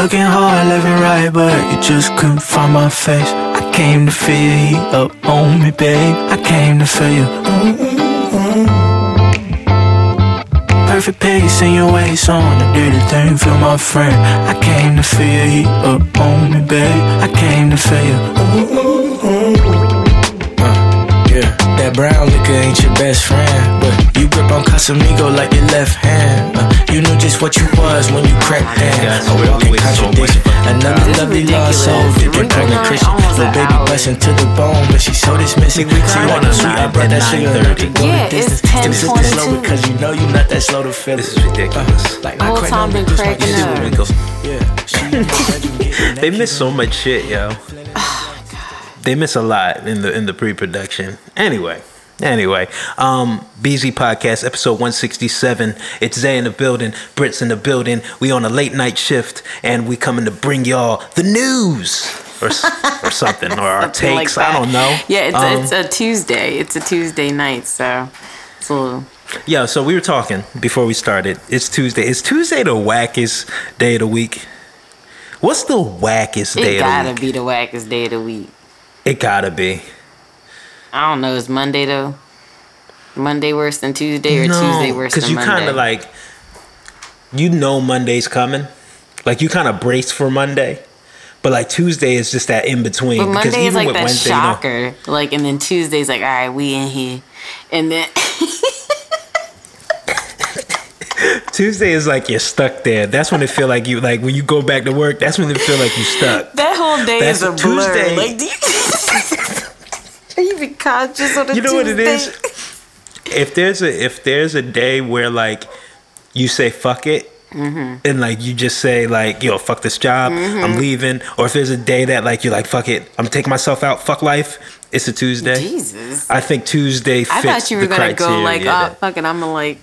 Looking hard, and right, but you just couldn't find my face. I came to feel heat up on me, babe. I came to feel you. Perfect pace in your waist on the dirty thing, feel my friend. I came to feel heat up on me, babe. I came to feel you. Yeah, that brown liquor ain't your best friend, but you grip on Casamigo like your left hand. Uh, you knew just what you was when you cracked that. A walking contradiction. Another lovely lost soul, different from the Christian. Little baby busting to the bone, but she so dismissive. See like a sweet, I brought that sugar up to go Yeah, the it's distance. Still sit slow 10:22. because you know you not that slow to feel This it. is ridiculous. Uh, like, The whole time been cracking no up. Yeah, she in the bedroom getting They miss so much shit, yo. Oh, they miss a lot in the in the pre-production. Anyway, anyway, um, BZ Podcast episode 167. It's Zay in the building, Brits in the building. We on a late night shift, and we coming to bring y'all the news or or something or our Something like takes. I don't know. Yeah, it's, Um, it's a Tuesday. It's a Tuesday night, so it's a little. Yeah, so we were talking before we started. It's Tuesday. Is Tuesday the wackest day of the week? What's the wackest day It of the gotta be the wackest day of the week. It gotta be. I don't know. Is Monday though? Monday worse than Tuesday or Tuesday worse than Monday? Because you kind of like, you know Monday's coming. Like you kind of brace for Monday, but like Tuesday is just that in between. But Monday is like that Wednesday, you know- shocker. Like, and then Tuesday's like, all right, we in here, and then Tuesday is like you're stuck there. That's when it feel like you like when you go back to work. That's when it feel like you stuck. that whole day That's is a Tuesday. blur. Like, do you, you conscious on a You know what it is? If there's a if there's a day where like you say fuck it. Mm-hmm. And like you just say like yo fuck this job I'm leaving or if there's a day that like you're like fuck it I'm taking myself out fuck life it's a Tuesday Jesus. I think Tuesday fits I thought you were gonna go like, oh, fucking, I'm gonna like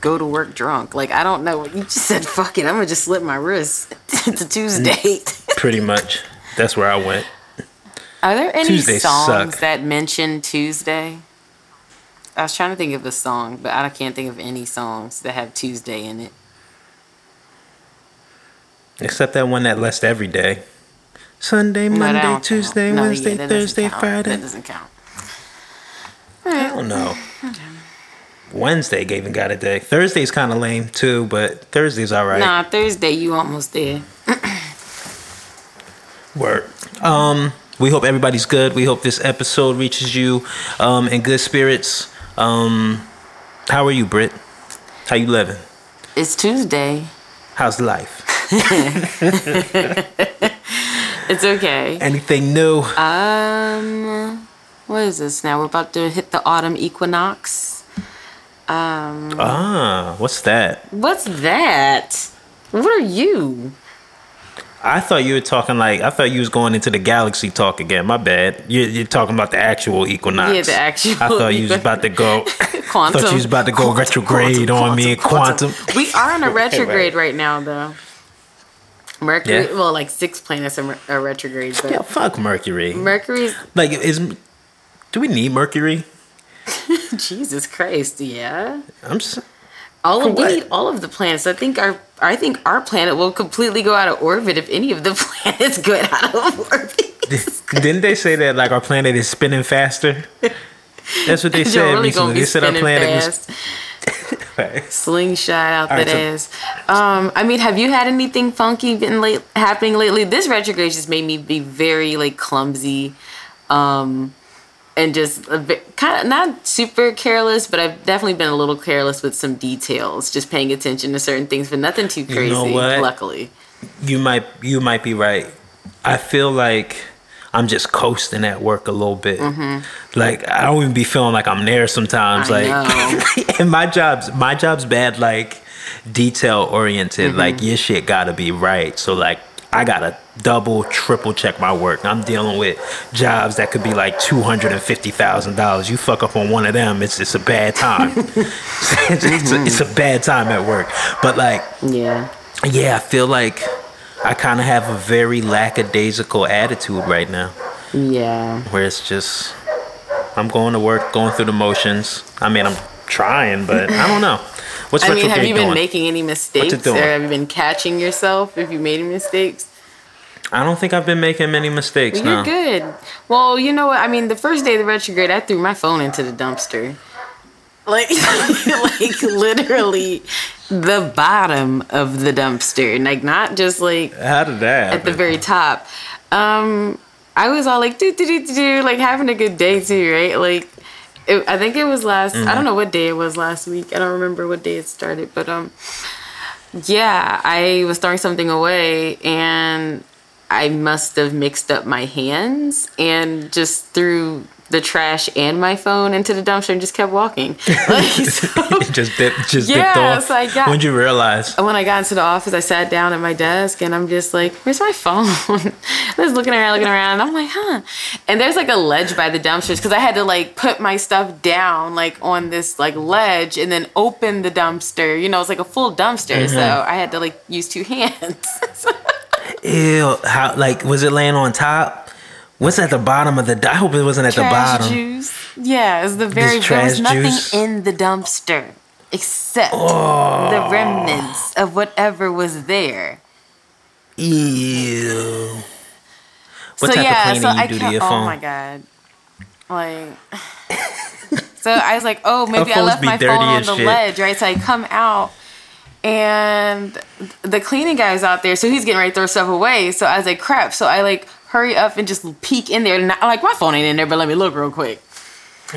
go to work drunk. Like, I don't know. You just said, fuck it, I'm gonna just slip my wrist. it's a Tuesday. Pretty much. That's where I went. Are there any Tuesdays songs suck. that mention Tuesday? I was trying to think of a song, but I can't think of any songs that have Tuesday in it. Except that one that lists every day. Sunday, Monday, don't. Tuesday, No, Wednesday, doesn't Thursday. Friday. That doesn't count. I don't know. Wednesday even got a day. Thursday's kind of lame too, but Thursday's all right. Nah, Thursday, you almost there. Word. Um, we hope everybody's good. We hope this episode reaches you um, in good spirits. Um, how are you, Britt? How you living? It's Tuesday. How's life? It's okay. Anything new? Um, what is this now? We're about to hit the autumn equinox. Um, ah, what's that? what's that? What are you? I thought you were talking like I thought you was going into the galaxy talk again. My bad. You're, you're talking about the actual equinox. Yeah, the actual I thought you was about to go. Quantum. thought you was about to go retrograde on me. Quantum. We are in a retrograde right now, though. Mercury, Yeah. well, like six planets are, are retrograde, but Yeah, fuck Mercury. Mercury's like, is do we need Mercury? Jesus Christ, yeah. I'm just. All of we need all of the planets. I think our I think our planet will completely go out of orbit if any of the planets go out of orbit. Didn't they say that like our planet is spinning faster? That's what they They're said really recently. They said our planet fast. was. Slingshot out All that right, ass. Um, I mean, have you had anything funky been late happening lately? This retrograde just made me be very like clumsy, um, and just a bit, kind of not super careless, but I've definitely been a little careless with some details, just paying attention to certain things, but nothing too You crazy. know what? Luckily, you might you might be right. I feel like I'm just coasting at work a little bit. Like I don't even be feeling like I'm there sometimes. Mm-hmm. I like and my job's my job's bad like detail oriented. Mm-hmm. Like your shit gotta be right. So like I gotta double, triple check my work. I'm dealing with jobs that could be like two hundred and fifty thousand dollars. You fuck up on one of them, it's it's a bad time. it's, it's a, mm-hmm. it's a bad time at work. But like yeah. yeah, I feel like I kind of have a very lackadaisical attitude right now, Yeah. where it's just I'm going to work, going through the motions. I mean, I'm trying, but I don't know. What's I mean, have you been doing? making any mistakes, or have you been catching yourself if you made any mistakes? I don't think I've been making many mistakes. Well, you're no. good. Well, you know what? I mean, the first day of the retrograde, I threw my phone into the dumpster. Like, like literally the bottom of the dumpster. Like, not just like. How did that? At the very top. Um, I was all like, do, do, do, do, like having a good day too, right? Like, it, I think it was last. Mm-hmm. I don't know what day it was last week. I don't remember what day it started, but um, yeah, I was throwing something away and I must have mixed up my hands and just threw the trash and my phone into the dumpster and just kept walking. Like, so, just dipped, just yeah, dipped off. So I got, when you realize? When I got into the office, I sat down at my desk and I'm just like, "Where's my phone?" I was looking around, looking around. And I'm like, "Huh?" And there's like a ledge by the dumpsters because I had to like put my stuff down like on this like ledge and then open the dumpster. You know, it's like a full dumpster, mm-hmm. so I had to like use two hands. Ew! How like was it laying on top? What's at the bottom of the? I hope it wasn't at trash the bottom. Juice. Yeah, it's the very. There was nothing juice. in the dumpster except oh. the remnants of whatever was there. Ew. What so, type yeah, of cleaning so you I do to your oh phone? Oh my god! Like. so I was like, oh, maybe I left my phone on the shit. ledge, right? So I come out and the cleaning guy's out there, so he's getting ready to throw stuff away. So I was like, crap. So I like hurry up and just peek in there. I, like my phone ain't in there, but let me look real quick.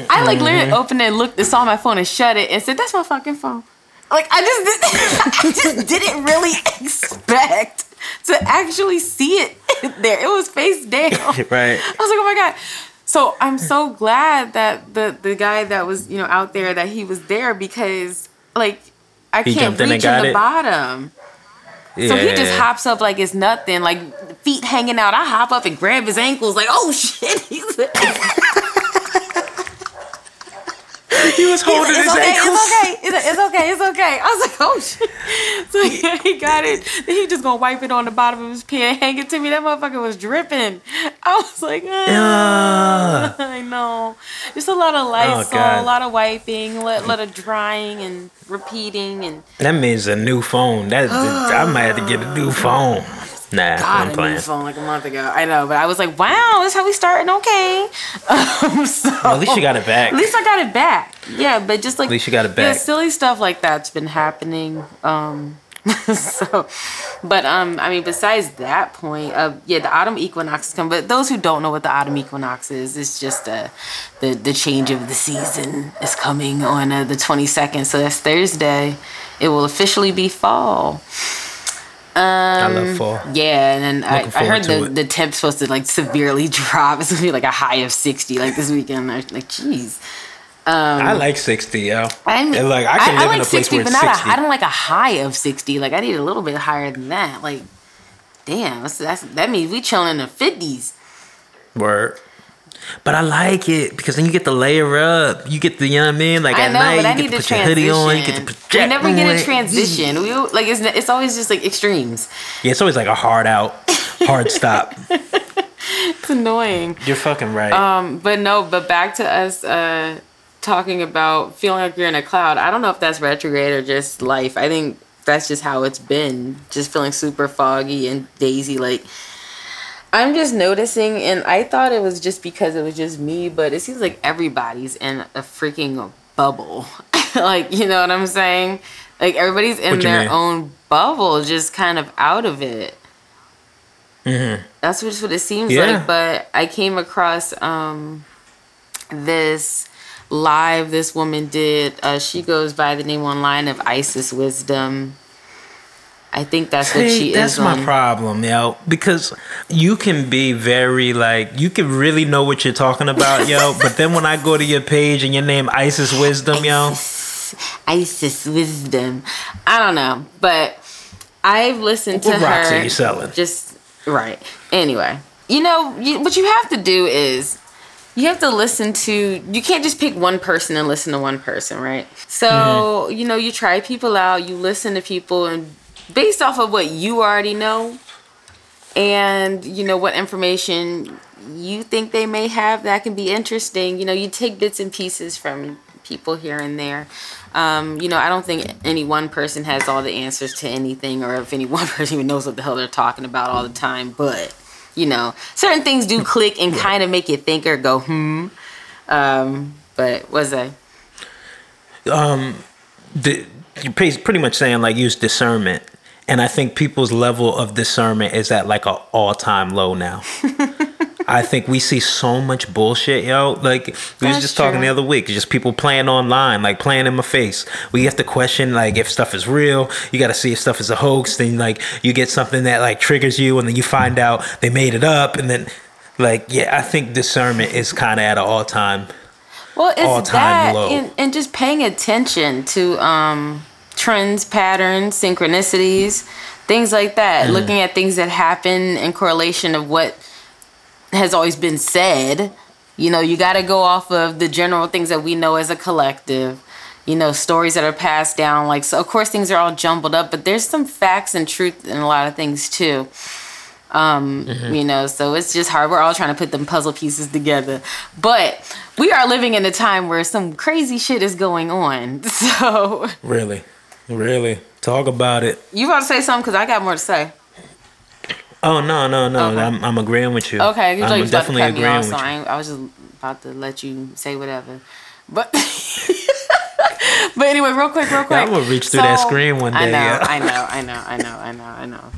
I like literally mm-hmm. opened it, and looked, and saw my phone and shut it, and said, "That's my fucking phone." Like I just did, I just didn't really expect to actually see it there. It was face down. right. I was like, "Oh my god." So I'm so glad that the the guy that was you know out there that he was there because like I he can't reach in, in the it. bottom. Yeah. So he just hops up like it's nothing, like feet hanging out. I hop up and grab his ankles, like, oh shit. He was holding his okay, ankles. It's okay. It's, it's, okay. It's okay. I was like, oh shit. So yeah, he got it. Then he just gonna wipe it on the bottom of his pee hang it to me. That motherfucker was dripping. I was like, ah. I know. Just a lot of lights, oh, a lot of wiping, a lot, lot of drying and repeating and. That means a new phone. That I might have to get a new phone. Nah, God, I'm playing. phone like a month ago. I know, but I was like, wow, this is how we starting. Okay. Um, so, well, at least you got it back. At least I got it back. Yeah, but just like at least you got it back. Yeah, silly stuff like that's been happening. Um, so, but um, I mean, besides that point, uh, yeah, the autumn equinox is coming. But those who don't know what the autumn equinox is, it's just uh, the the change of the season is coming on uh, the twenty second. So that's Thursday. It will officially be fall. Um, I love fall. Yeah, and then I, I, heard the, the temp's supposed to like severely drop. It's gonna be like a high of sixty like this weekend. I like, jeez. Um, I like sixty, yo. I mean, like I can I, live I like in a place 60, where it's but not 60. A, I don't like a high of sixty. Like I need a little bit higher than that. Like, damn, that's, that's that means we chilling in the fifties. Word. But I like it because then you get the layer up. You get the you know what I mean. Like I at know, night, but I you get to put transition. your hoodie on. You get to project. We never get a transition. We like it's it's always just like extremes. Yeah, it's always like a hard out, hard stop. it's annoying. You're fucking right. Um, but no, but back to us uh talking about feeling like you're in a cloud. I don't know if that's retrograde or just life. I think that's just how it's been. Just feeling super foggy and daisy like I'm just noticing, and I thought it was just because it was just me, but it seems like everybody's in a freaking bubble. like, you know what I'm saying? Like, everybody's in their mean? own bubble, just kind of out of it. Mm-hmm. That's just what it seems yeah. like. But I came across um, this live this woman did. Uh, she goes by the name online of Isis Wisdom. I think that's what she that's is. That's my on. problem, yo. Because you can be very like you can really know what you're talking about, yo. but then when I go to your page and your name Isis Wisdom, yo. Isis Wisdom. I don't know, but I've listened what to rocks her. Are you selling? Just right. Anyway, you know you, what you have to do is you have to listen to you can't just pick one person and listen to one person right so mm-hmm. you know you try people out you listen to people and based off of what you already know and you know what information you think they may have that can be interesting you know you take bits and pieces from people here and there. Um, you know, I don't think any one person has all the answers to anything, or if any one person even knows what the hell they're talking about all the time. But you know, certain things do click and kind of make you think or go hmm. Um, but was I? Um, the, you're pretty much saying like use discernment, and I think people's level of discernment is at like an all time low now. I think we see so much bullshit, yo. Like we That's was just talking the other week, just people playing online, like playing in my face. We have to question like if stuff is real. You got to see if stuff is a hoax. Then like you get something that like triggers you, and then you find out they made it up, and then like yeah, I think discernment is kind of at an all time. Well, it's that and, and just paying attention to um, trends, patterns, synchronicities, things like that. Mm. Looking at things that happen in correlation of what has always been said. You know, you got to go off of the general things that we know as a collective. You know, stories that are passed down. Like, so of course, things are all jumbled up, but there's some facts and truth in a lot of things too. Um, mm-hmm. You know, so it's just hard. We're all trying to put them puzzle pieces together. But we are living in a time where some crazy shit is going on. So. Really? Really? Talk about it. You about to say something? Because I got more to say. Oh no no no! Okay. I'm, I'm agreeing with you. Okay, you I'm definitely agreeing off, with so you. I, I was just about to let you say whatever, but but anyway, real quick, real quick. I'm gonna reach through so, that screen one day. I know, yeah. I know, I know, I know, I know, I know,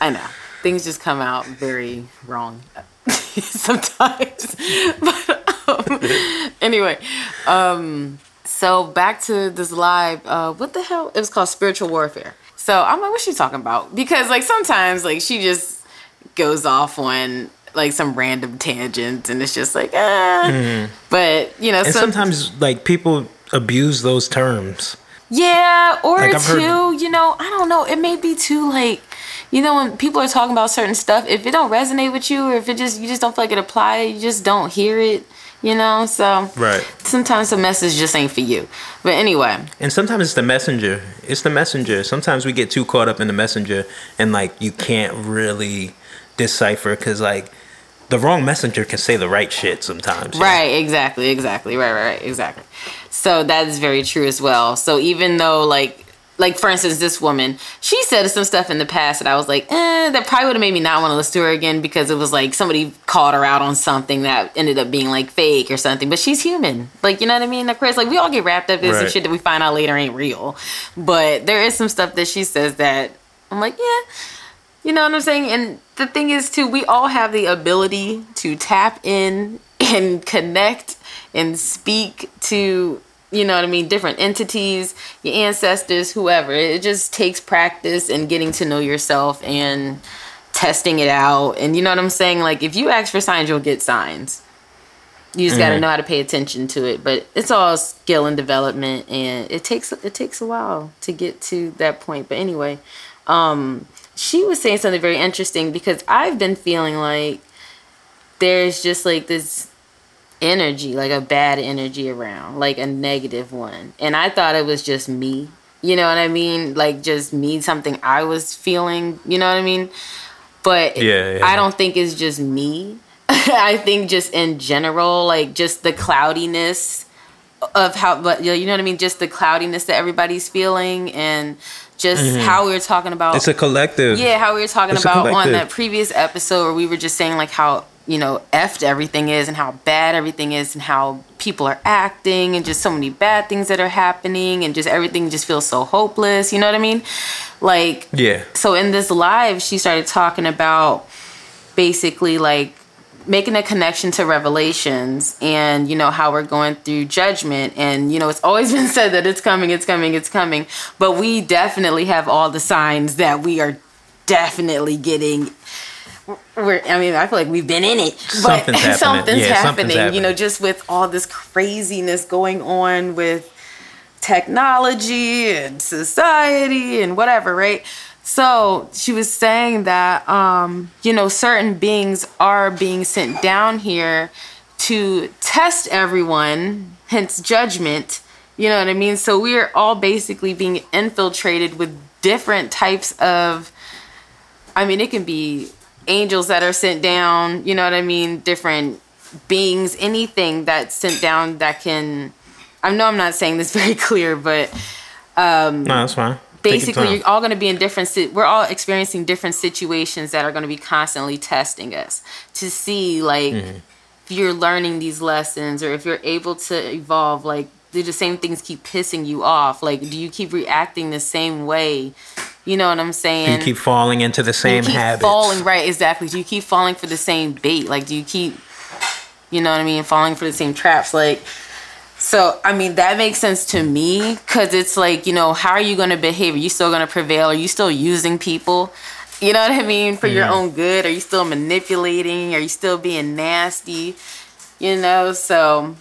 I know. Things just come out very wrong sometimes. but um, anyway, um, so back to this live. Uh, what the hell? It was called spiritual warfare. So I'm like, what's she talking about? Because like sometimes like she just goes off on like some random tangent and it's just like ah. Mm. But you know, and some, sometimes like people abuse those terms. Yeah, or like, too, heard... you know, I don't know. It may be too like, you know, when people are talking about certain stuff, if it don't resonate with you, or if it just you just don't feel like it apply, you just don't hear it you know so right. sometimes the message just ain't for you. But anyway. And sometimes it's the messenger. It's the messenger. Sometimes we get too caught up in the messenger and like you can't really decipher because like the wrong messenger can say the right shit sometimes right know? exactly exactly. Right, right right exactly. So that is very true as well. So even though like like for instance, this woman, she said some stuff in the past that I was like, eh, that probably would have made me not want to listen to her again because it was like somebody called her out on something that ended up being like fake or something. But she's human, like you know what I mean? Of course, like we all get wrapped up in right. some shit that we find out later ain't real. But there is some stuff that she says that I'm like, yeah, you know what I'm saying? And the thing is, too, we all have the ability to tap in and connect and speak to you know what I mean, different entities, your ancestors, whoever. It just takes practice and getting to know yourself and testing it out. And you know what I'm saying? Like if you ask for signs, you'll get signs. You just mm-hmm. got to know how to pay attention to it. But it's all skill and development, and it takes it takes a while to get to that point. But anyway, um, she was saying something very interesting because I've been feeling like there's just like this energy, like a bad energy around, like a negative one. And I thought it was just me. You know what I mean? Like just me, something I was feeling, you know what I mean? But yeah, yeah. I don't think it's just me. I think just in general, like just the cloudiness of how but you know what I mean? Just the cloudiness that everybody's feeling and just mm-hmm. how we were talking about it's a collective yeah how we were talking it's about on that previous episode where we were just saying like how you know, effed everything is and how bad everything is and how people are acting and just so many bad things that are happening and just everything just feels so hopeless. You know what I mean? Like, yeah. So in this live, she started talking about basically like making a connection to revelations and you know how we're going through judgment and you know it's always been said that it's coming it's coming it's coming but we definitely have all the signs that we are definitely getting we're I mean, I feel like we've been in it. But something's happening. Something's, yeah, happening, something's happening. You know, just with all this craziness going on with technology and society and whatever, right? So she was saying that um, you know, certain beings are being sent down here to test everyone, hence judgment. You know what I mean? So we are all basically being infiltrated with different types of I mean, it can be angels that are sent down, you know what I mean? Different beings, anything that's sent down that can, I know I'm not saying this very clear, but um, no, that's fine. Basically, you're all going to be in different. We're all experiencing different situations that are going to be constantly testing us to see, like, mm-hmm. if you're learning these lessons or if you're able to evolve. Like, do the same things keep pissing you off? Like, do you keep reacting the same way? You know what I'm saying? Do you keep falling into the same do you keep habits? Falling right, exactly. Do you keep falling for the same bait? Like, do you keep, you know what I mean, falling for the same traps? Like, so I mean that makes sense to me because it's like you know how are you going to behave? Are you still going to prevail? Are you still using people? You know what I mean for your own good? Are you still manipulating? Are you still being nasty? You know, so.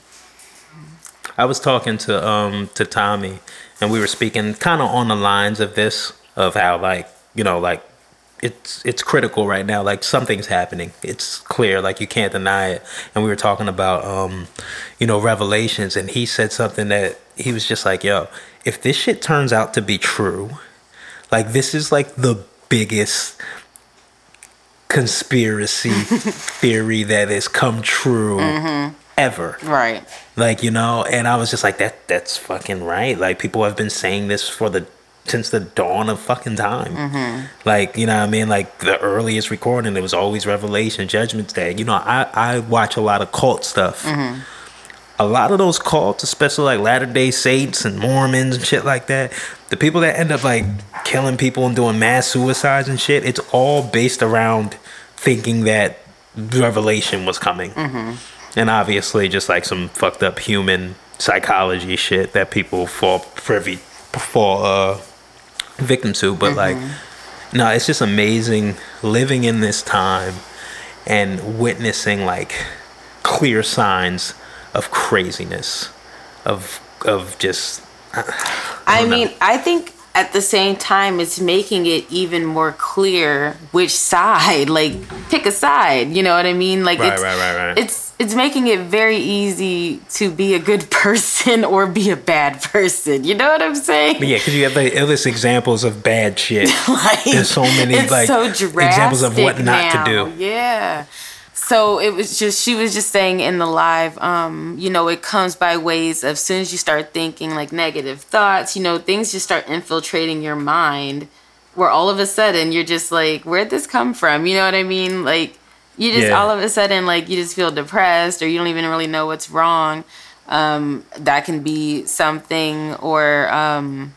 I was talking to um to Tommy, and we were speaking kind of on the lines of this of how like you know like it's it's critical right now. Like something's happening. It's clear. Like you can't deny it. And we were talking about um, you know, revelations, and he said something that he was just like, "Yo, if this shit turns out to be true, like this is like the biggest." conspiracy theory that has come true mm-hmm. ever. Right. Like, you know, and I was just like that that's fucking right. Like people have been saying this for the since the dawn of fucking time. Mm-hmm. Like, you know what I mean? Like the earliest recording, it was always Revelation, Judgment Day. You know, I, I watch a lot of cult stuff. Mm-hmm. A lot of those cults, especially like Latter day Saints and Mormons and shit like that, the people that end up like killing people and doing mass suicides and shit, it's all based around thinking that Revelation was coming. Mm-hmm. And obviously, just like some fucked up human psychology shit that people fall privy fall uh, victim to. But mm-hmm. like, no, it's just amazing living in this time and witnessing like clear signs of craziness, of of just. I, I mean, I think at the same time it's making it even more clear which side like pick a side you know what i mean like right, it's right, right, right. it's it's making it very easy to be a good person or be a bad person. You know what i'm saying? But yeah because you have the endless examples of bad shit. Like, there's so many like so examples of what not now. to do. yeah. So it was just she was just saying in the live. Um you know it comes by ways of as soon as you start thinking like negative thoughts you know things just start infiltrating your mind where all of a sudden you're just like where'd this come from? You know what i mean? Like you just yeah. all of a sudden like you just feel depressed or you don't even really know what's wrong um that can be something or um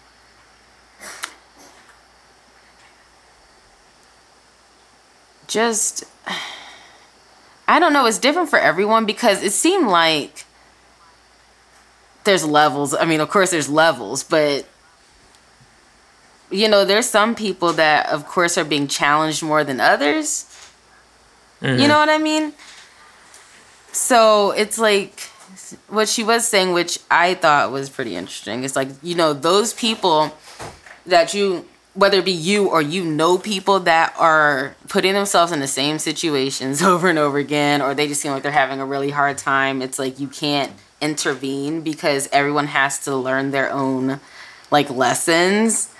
just I don't know. It's different for everyone because it seemed like there's levels. I mean, of course, there's levels, but you know, there's some people that, of course, are being challenged more than others. Mm-hmm. You know what I mean? So it's like what she was saying, which I thought was pretty interesting. It's like, you know, those people that you whether it be you or you know people that are putting themselves in the same situations over and over again, or they just seem like they're having a really hard time, it's like you can't intervene because everyone has to learn their own like lessons.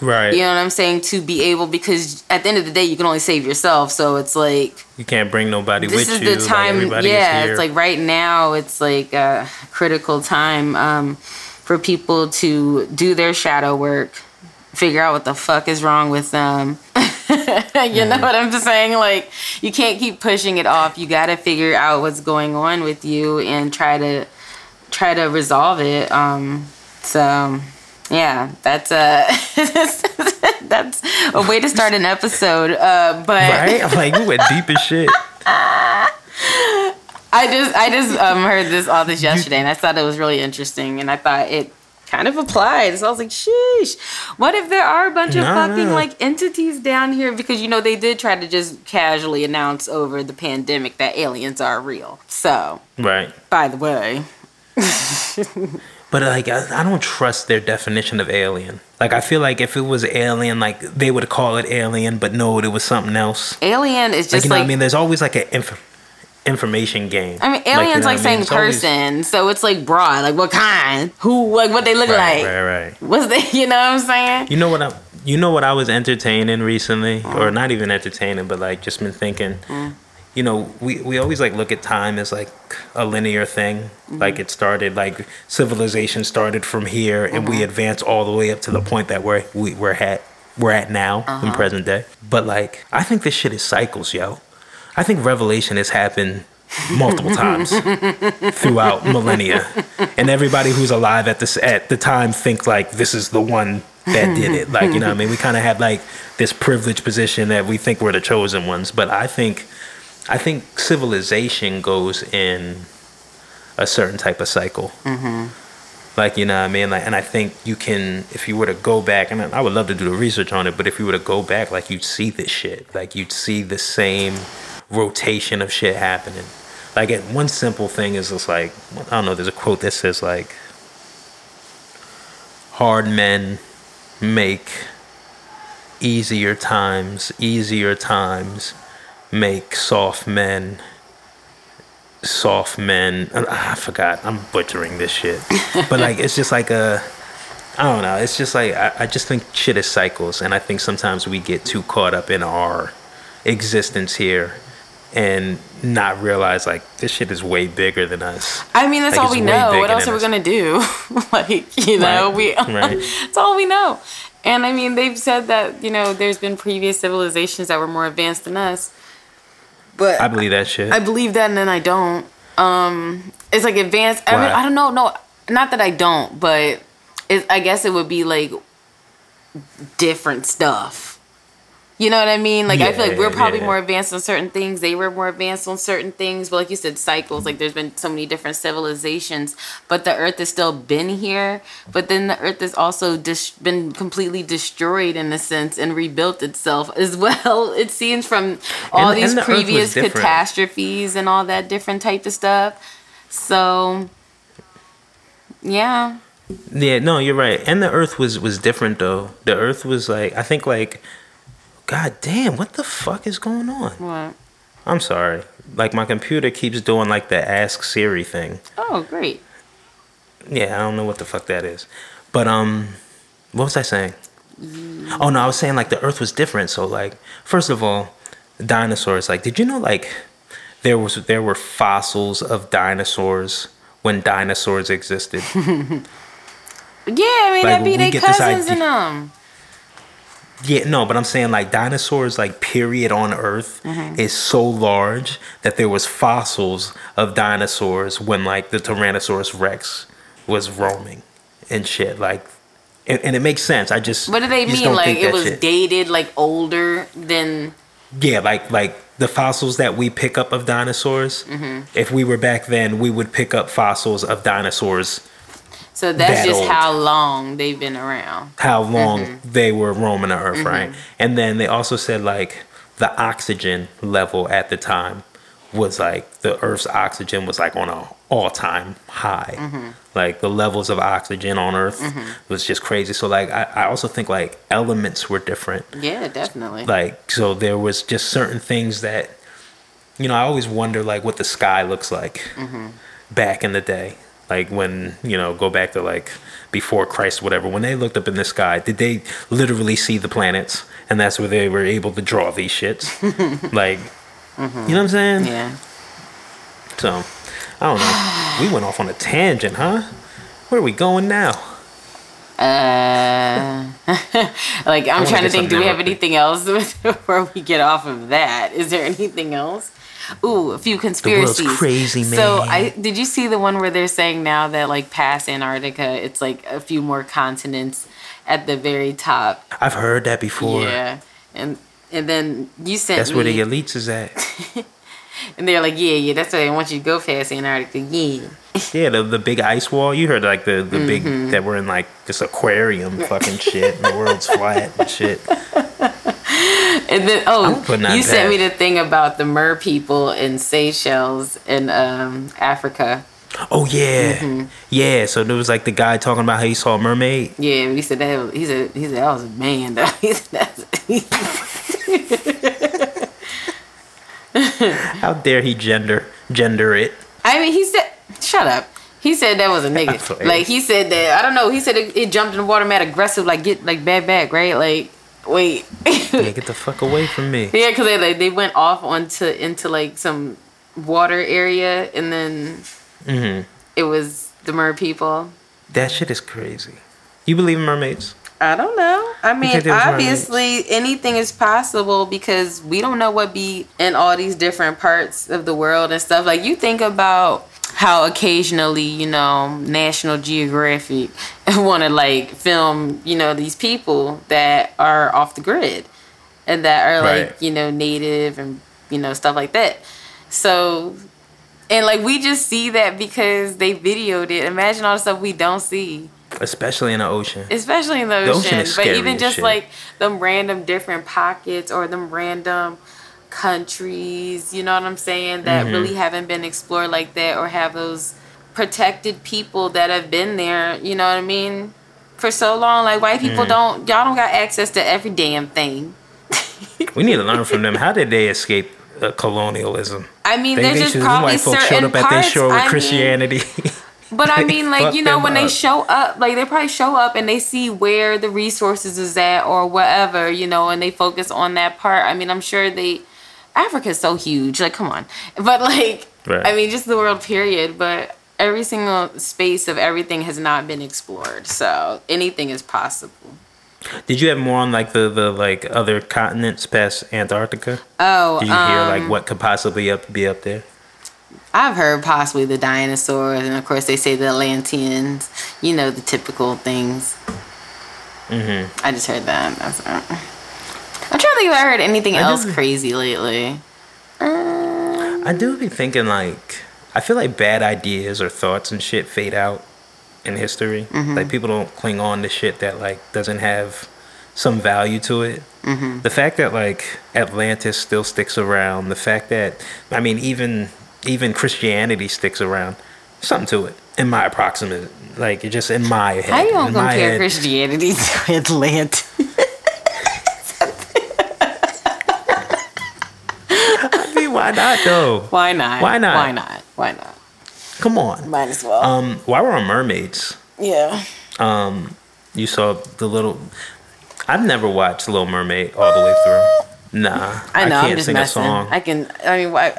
Right. You know what I'm saying? To be able, because at the end of the day, you can only save yourself. So it's like you can't bring nobody this with you. This is the time. Like yeah, it's like right now, it's like a critical time um, for people to do their shadow work figure out what the fuck is wrong with them. you know what I'm just saying? Like, you can't keep pushing it off. You got to figure out what's going on with you and try to try to resolve it. Um, so yeah, that's a that's a way to start an episode. Uh, but right, I'm like you went deep as shit. I just I just um, heard this all this yesterday, and I thought it was really interesting, and I thought it kind of applied. So I was like, sheesh. What if there are a bunch of fucking like entities down here? Because you know they did try to just casually announce over the pandemic that aliens are real. So right. By the way. but like I, I, don't trust their definition of alien. Like I feel like if it was alien, like they would call it alien, but no, it was something else. Alien is just like you know like, what I mean. There's always like an inf- information game. I mean, aliens like, you know like saying mean? person, always... so it's like broad. Like what kind? Who? Like what they look right, like? Right, right. What's they? You know what I'm saying? You know what I'm. You know what I was entertaining recently, mm. or not even entertaining, but like just been thinking. Mm. You know, we, we always like look at time as like a linear thing. Mm-hmm. Like it started, like civilization started from here, and mm-hmm. we advance all the way up to the point that we're we, we're at we're at now uh-huh. in present day. But like, I think this shit is cycles, yo. I think revelation has happened multiple times throughout millennia, and everybody who's alive at this at the time think like this is the one that did it. Like you know, I mean, we kind of have like this privileged position that we think we're the chosen ones, but I think I think civilization goes in a certain type of cycle. Mm-hmm. Like you know, what I mean, like, and I think you can, if you were to go back, and I would love to do the research on it, but if you were to go back, like you'd see this shit, like you'd see the same rotation of shit happening. Like, one simple thing is just like, I don't know. There's a quote that says like, "Hard men make easier times, easier times." Make soft men soft men i forgot i'm butchering this shit but like it's just like a i don't know it's just like I, I, just think shit is cycles and i think sometimes we get too caught up in our existence here and not realize like this shit is way bigger than us i mean that's like, all we know what else are we us. gonna do like you know right. we right. that's all we know and i mean they've said that you know there's been previous civilizations that were more advanced than us but I believe that shit. I believe that, and then I don't. Um, it's like advanced. I, mean, I don't know. No, not that I don't, but it, I guess it would be like different stuff. You know what I mean? Like yeah, I feel like we're probably yeah. more advanced on certain things. They were more advanced on certain things. But like you said, cycles. Like there's been so many different civilizations, but the Earth has still been here. But then the Earth has also dis- been completely destroyed in a sense and rebuilt itself as well. It seems from all and, these and previous catastrophes and all that different type of stuff. So, yeah. Yeah, no, you're right. And the Earth was was different though. The Earth was like I think like God damn, what the fuck is going on? What? I'm sorry. Like my computer keeps doing like the ask Siri thing. Oh, great. Yeah, I don't know what the fuck that is. But um what was I saying? Mm. Oh no, I was saying like the earth was different. So like first of all, dinosaurs, like did you know like there was there were fossils of dinosaurs when dinosaurs existed? yeah, I mean like, that'd be their cousins in them. Yeah, no, but I'm saying like dinosaurs, like period on Earth, mm-hmm. is so large that there was fossils of dinosaurs when like the Tyrannosaurus Rex was roaming and shit. Like, and, and it makes sense. I just what do they mean? Like it was shit. dated, like older than. Yeah, like like the fossils that we pick up of dinosaurs. Mm-hmm. If we were back then, we would pick up fossils of dinosaurs so that's that just old. how long they've been around. How long mm-hmm. they were roaming the earth, mm-hmm. right? And then they also said like the oxygen level at the time was like the earth's oxygen was like on a all-time high mm-hmm. like the levels of oxygen on earth mm-hmm. was just crazy so like I, I also think like elements were different yeah definitely like so there was just certain things that you know i always wonder like what the sky looks like mm-hmm. back in the day like when you know go back to like before christ whatever when they looked up in the sky did they literally see the planets and that's where they were able to draw these shits like mm-hmm. you know what i'm saying yeah so i don't know we went off on a tangent huh where are we going now uh, like I'm trying to think. Do we have anything else before we get off of that? Is there anything else? Ooh, a few conspiracies. The world's crazy, man. So, I did you see the one where they're saying now that like past Antarctica, it's like a few more continents at the very top. I've heard that before. Yeah, and and then you sent. That's me, where the elites is at. and they're like, yeah, yeah, that's why they want you to go past Antarctica. Yeah. yeah, the the big ice wall. You heard like the the mm-hmm. big that were in like this aquarium fucking shit. And the world's flat and shit. and then oh, you sent me the thing about the mer people in Seychelles in um, Africa. Oh yeah, mm-hmm. yeah. So there was like the guy talking about how he saw a mermaid. Yeah, he said that. he said he said that was a man. Though. how dare he gender gender it? I mean, he said, "Shut up." He said that was a nigga. Like he said that I don't know. He said it, it jumped in the water, mad aggressive, like get like bad back, right? Like Wait. yeah, get the fuck away from me. Yeah, because they like, they went off onto into like some water area, and then hmm it was the mer people. That shit is crazy. You believe in mermaids? I don't know. I mean, think there was obviously anything is possible because we don't know what be in all these different parts of the world and stuff. Like you think about how occasionally, you know, National Geographic want to like film, you know, these people that are off the grid and that are like, Right. you know, native and you know stuff like that. So and like we just see that because they videoed it. Imagine all the stuff we don't see Especially in the ocean. especially in the The ocean. ocean but even just shit. like them random different pockets or them random countries, you know what I'm saying, that Mhm. really haven't been explored like that or have those protected people that have been there, you know what I mean? For so long, like white people Mhm. don't, y'all don't got access to every damn thing. We need to learn from them. How did they escape uh, colonialism? I mean, They, there's they just should, probably white folks certain showed up at their parts. shore with I mean, Christianity. But I mean, like you know, when they show up, like they probably show up and they see where the resources is at or whatever, you know, and they focus on that part. I mean, I'm sure they. Africa's so huge, like come on, but like Right. I mean, just the world period. But every single space of everything has not been explored, so anything is possible. Did you have more on like the the like other continents past Antarctica? Oh, Did you hear like um, what could possibly up be up there? I've heard possibly the dinosaurs, and of course they say the Atlanteans. You know the typical things. hmm I just heard that. That's. I'm trying to think if I heard anything I else crazy lately. Um, I do be thinking like I feel like bad ideas or thoughts and shit fade out in history. Mm-hmm. Like people don't cling on to shit that like doesn't have some value to it. Mm-hmm. The fact that like Atlantis still sticks around, the fact that I mean even even Christianity sticks around, something to it. In my approximate, like it just in my head. How you gonna compare. Christianity to Atlantis? I mean, why not though? Why not? Why not? Why not? Why not? Come on. Might as well. Um, while we're on mermaids, yeah. um, you saw the little. I've never watched Little Mermaid all the way through. Nah, I know. I can't am just sing messing. a song. I can. I mean, why,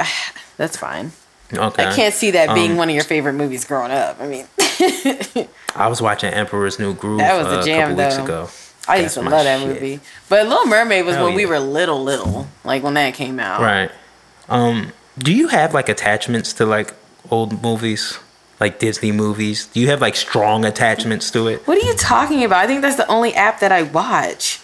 that's fine. okay, I can't see that being Um, one of your favorite movies growing up. I mean, I was watching Emperor's New Groove That was a uh, jam, a couple weeks though. ago. I That's used to love that shit. movie. But Little Mermaid was Hell when we were little, little, like when that came out. Right. Um, do you have like attachments to like old movies, like Disney movies? Do you have like strong attachments to it? What are you talking about? I think that's the only app that I watch.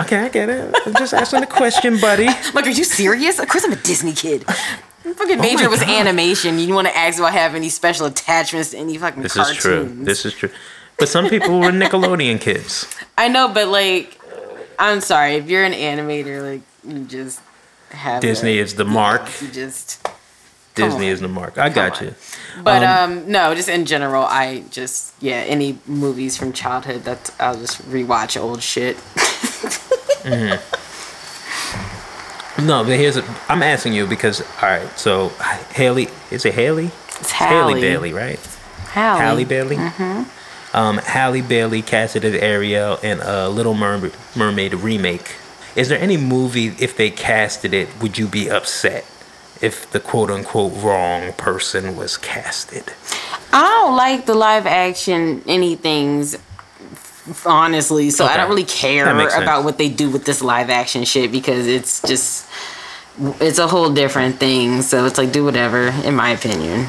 Okay, I get it. I'm just asking a question, buddy. Like, are you serious? Of course, I'm a Disney kid. Fucking Oh major my was God. animation. You want to ask if I have any special attachments to any fucking This cartoons? is true. This is true. But some people were Nickelodeon kids. I know, but like, I'm sorry if you're an animator, like you just have Disney is the mark. You just. Disney is the mark. I got you. But Um, um, no, just in general, I just yeah, any movies from childhood that I'll just rewatch old shit. No, but here's a, I'm asking you because all right. So Haley, is it Haley? It's Haley Hallie. Bailey, right? Hallie. Halle Bailey. Mm-hmm. Um, Halle Bailey casted as Ariel in a Little Mermaid, Mermaid remake. Is there any movie if they casted it, would you be upset if the quote unquote wrong person was casted? I don't like the live action anythings, honestly. So I don't really care about what they do with this live action shit because it's just it's a whole different thing. So it's like do whatever, in my opinion.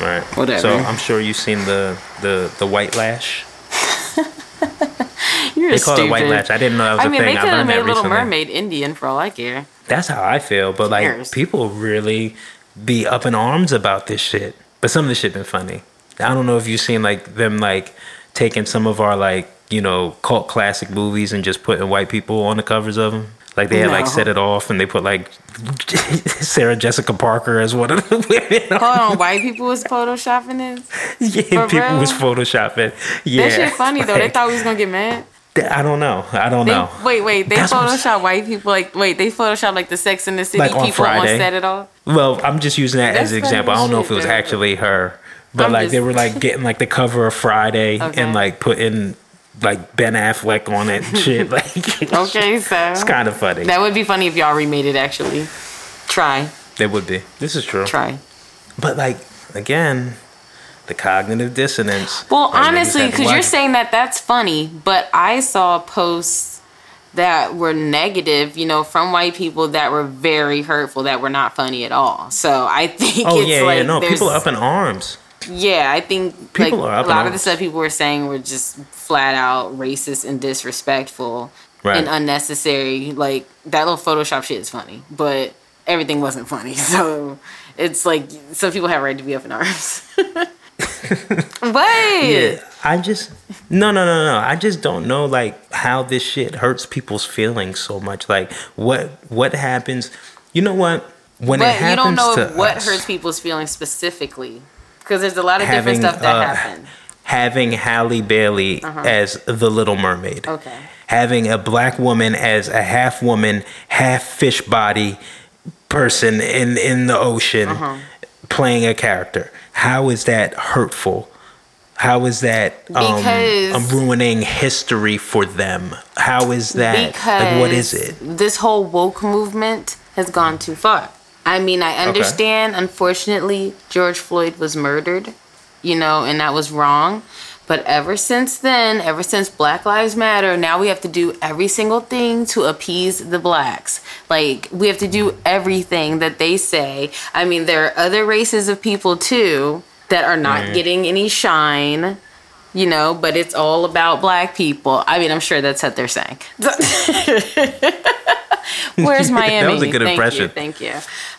Right. Whatever. So I'm sure you've seen the the the white lash. You're They call stupid. it white lash. I didn't know that was I a mean, thing. they I could have made Little. Mermaid Indian for all I care. That's how I feel. But like cares? people really be up in arms about this shit. But some of the shit been funny. I don't know if you've seen like them like taking some of our like you know cult classic movies and just putting white people on the covers of them. Like they had like set it off and they put like Sarah Jessica Parker as one of the women. Hold on, white people was photoshopping this. yeah, For people real? was photoshopping. Yeah, That shit funny though. They thought we was gonna get mad. I don't know. I don't They, know. Wait, wait. They That's white people. Like, wait, they photoshopped like the Sex in the City Like on people on Friday. set it all. Well, I'm just using that as an example. I don't know if it was actually her, but I'm like just- they were like getting like the cover of Friday Okay. and like putting like Ben Affleck on it and shit. Like Okay, so it's kind of funny. that would be funny if y'all remade it. Actually, try, It would be. This is true. try. But like again, the cognitive dissonance. Well, honestly, because you're saying that that's funny, but I saw posts that were negative, you know, from white people that were very hurtful, that were not funny at all. So I think Oh it's yeah, like yeah. No, people are up in arms. yeah, I think People like a lot of the stuff people were saying were just flat out racist and disrespectful Right. and unnecessary. Like that little Photoshop shit is funny, but everything wasn't funny. So it's like some people have a right to be up in arms. Wait. Yeah, I just no no no no. I just don't know like how this shit hurts people's feelings so much. Like what what happens? You know what? When it happens you don't know what us, hurts people's feelings specifically, because there's a lot of having different stuff that uh, happen. having Halle Bailey as the Little Mermaid. Uh-huh. Okay. Having a black woman as a half woman, half fish body person in in the ocean Uh-huh. playing a character. How is that hurtful? How is that um, Because- um, ruining history for them? How is that? Because like, what is it? This whole woke movement has gone too far. I mean, I understand. Unfortunately, George Floyd was murdered, you know, and that was wrong. But ever since then, ever since Black Lives Matter, now we have to do every single thing to appease the blacks. Like, we have to do everything that they say. I mean, there are other races of people too that are not getting any shine you know, but it's all about black people. I mean, I'm sure that's what they're saying. Where's Miami? That was a good thank impression. You, thank you.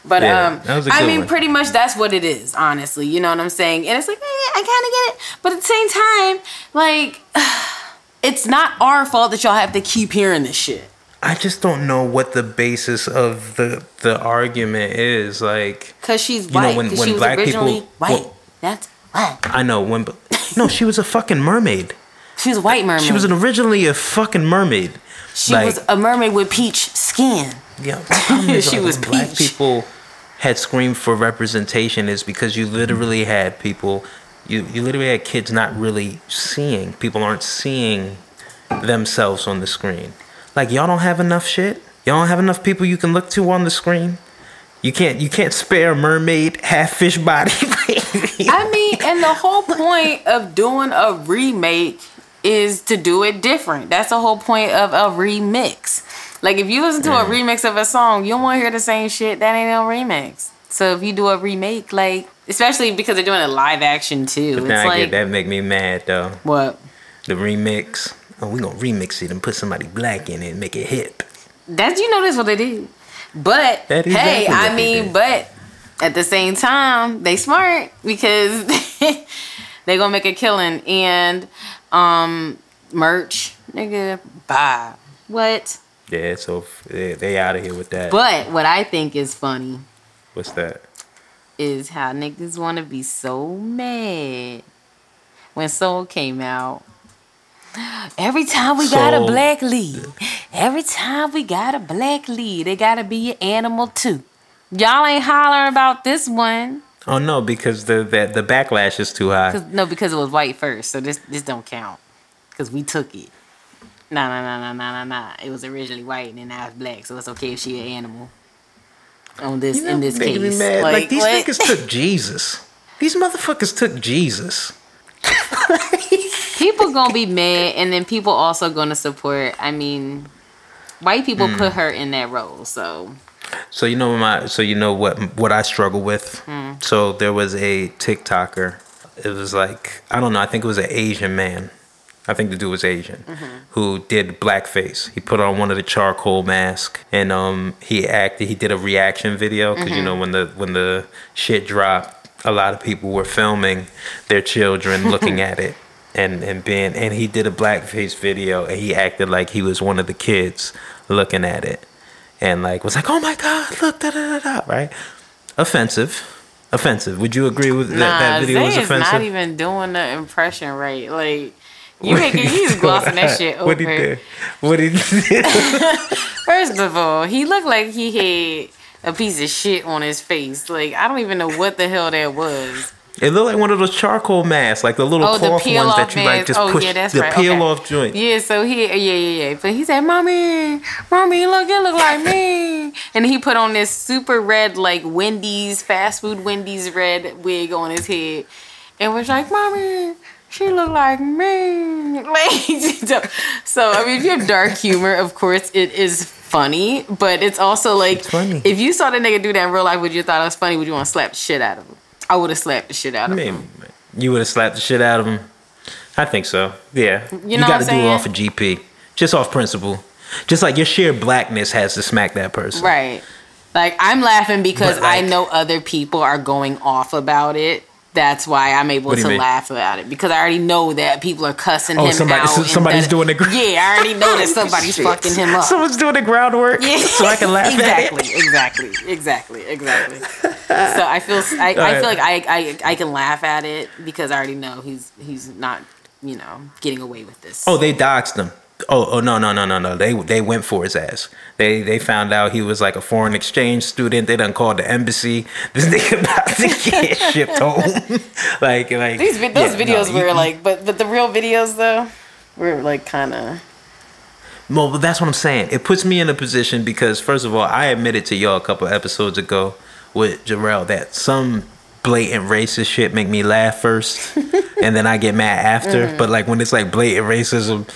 But Yeah, um, that was a I mean, one. pretty much that's what it is, honestly. You know what I'm saying? And it's like, eh, I kind of get it, but at the same time, like, it's not our fault that y'all have to keep hearing this shit. I just don't know what the basis of the the argument is. Like, Cause she's You know, white. when- when black originally people- white. well- that's what I know when, no, she was a fucking mermaid. She was a white mermaid. She was an, originally a fucking mermaid. She like- was a mermaid with peach skin. Yeah, the problem is, She like, was when black people had screamed for representation is because you literally had people, you you literally had kids not really seeing. People aren't seeing themselves on the screen. Like y'all don't have enough shit. Y'all don't have enough people you can look to on the screen. You can't you can't spare a mermaid half fish body. I mean, and the whole point of doing a remake is to do it different. That's the whole point of a remix. Like if you listen to a remix of a song, you don't want to hear the same shit. That ain't no remix. So if you do a remake, like especially because they're doing a live action too, But it's like get that make me mad though. what? The remix. Oh, we gonna remix it and put somebody black in it and make it hip. That's you know that's what they did. But hey, I mean, but at the same time, they smart because they gonna make a killing and um merch, nigga, bye. What? Yeah, so they, they out of here with that. But what I think is funny What's that? is how niggas wanna be so mad when Soul came out. Every time we got a black lead, every time we got a black lead, they gotta be an animal too. Y'all ain't hollering about this one. Oh no, because the the, the backlash is too high. No, because it was white first, so this this don't count. Cause we took it. Nah, nah, nah, nah, nah, nah, nah. It was originally white and then now it's black, so it's okay if she an animal. On this, in this Making me case, mad. Like, like, these what? niggas took Jesus. These motherfuckers took Jesus. people gonna be mad, and then people also gonna support. I mean, white people Hmm. put her in that role, so So you know my so you know what what I struggle with. Hmm. So there was a TikToker. It was like I don't know. I think it was an Asian man. I think the dude was Asian Mm-hmm. who did blackface. He put on one of the charcoal mask and um he acted. He did a reaction video because you know Mm-hmm. when the when the shit dropped, a lot of people were filming their children looking at it and and being and he did a blackface video and he acted like he was one of the kids looking at it and like was like, "Oh my God, look da da da da!" Right? Offensive, offensive. Would you agree with that? nah, that video Zay was is offensive. not even doing the impression right. Like you making he's glossing that shit over. What he did? What he did? First of all, he looked like he had a piece of shit on his face. Like I don't even know what the hell that was. It looked like one of those charcoal masks, like the little Oh, cloth peel ones that you like just Oh, push yeah, that's the right. peel Okay. off joint. Yeah, so he, yeah, yeah, yeah. But he said, "Mommy, mommy, look, it look like me." And he put on this super red, like Wendy's fast food Wendy's red wig on his head, and was like, "Mommy, she look like me." Like, so I mean, if you have dark humor, of course, it is funny. But it's also like, It's funny. if you saw the nigga do that in real life, would you thought it was funny? Would you want to slap shit out of him? I would have slapped the shit out of I mean, him. you would have slapped the shit out of him. I think so. Yeah. You know got to do it off of GP, just off principle. Just like your sheer blackness has to smack that person. Right. Like I'm laughing because like- I know other people are going off about it. That's why I'm able to mean? laugh about it because I already know that people are cussing Oh, him somebody- out. so somebody's that- doing the gr- Yeah, I already know that somebody's fucking him up. Someone's doing the groundwork, Yeah. so I can laugh exactly, at it. exactly, exactly, exactly. So I feel I, I feel like I, I I can laugh at it because I already know he's he's not you know getting away with this. Oh, they doxed him. Oh, oh no, no, no, no, no. They they went for his ass. They they found out he was like a foreign exchange student. They done called the embassy. This nigga about to get shipped home. like like These those yeah, no, videos you- were like, but but the real videos though were like kind of. Well, but that's what I'm saying. It puts me in a position because first of all, I admitted to y'all a couple episodes ago with Jarrell that some blatant racist shit make me laugh first, and then I get mad after. Mm-hmm. But like when it's like blatant racism,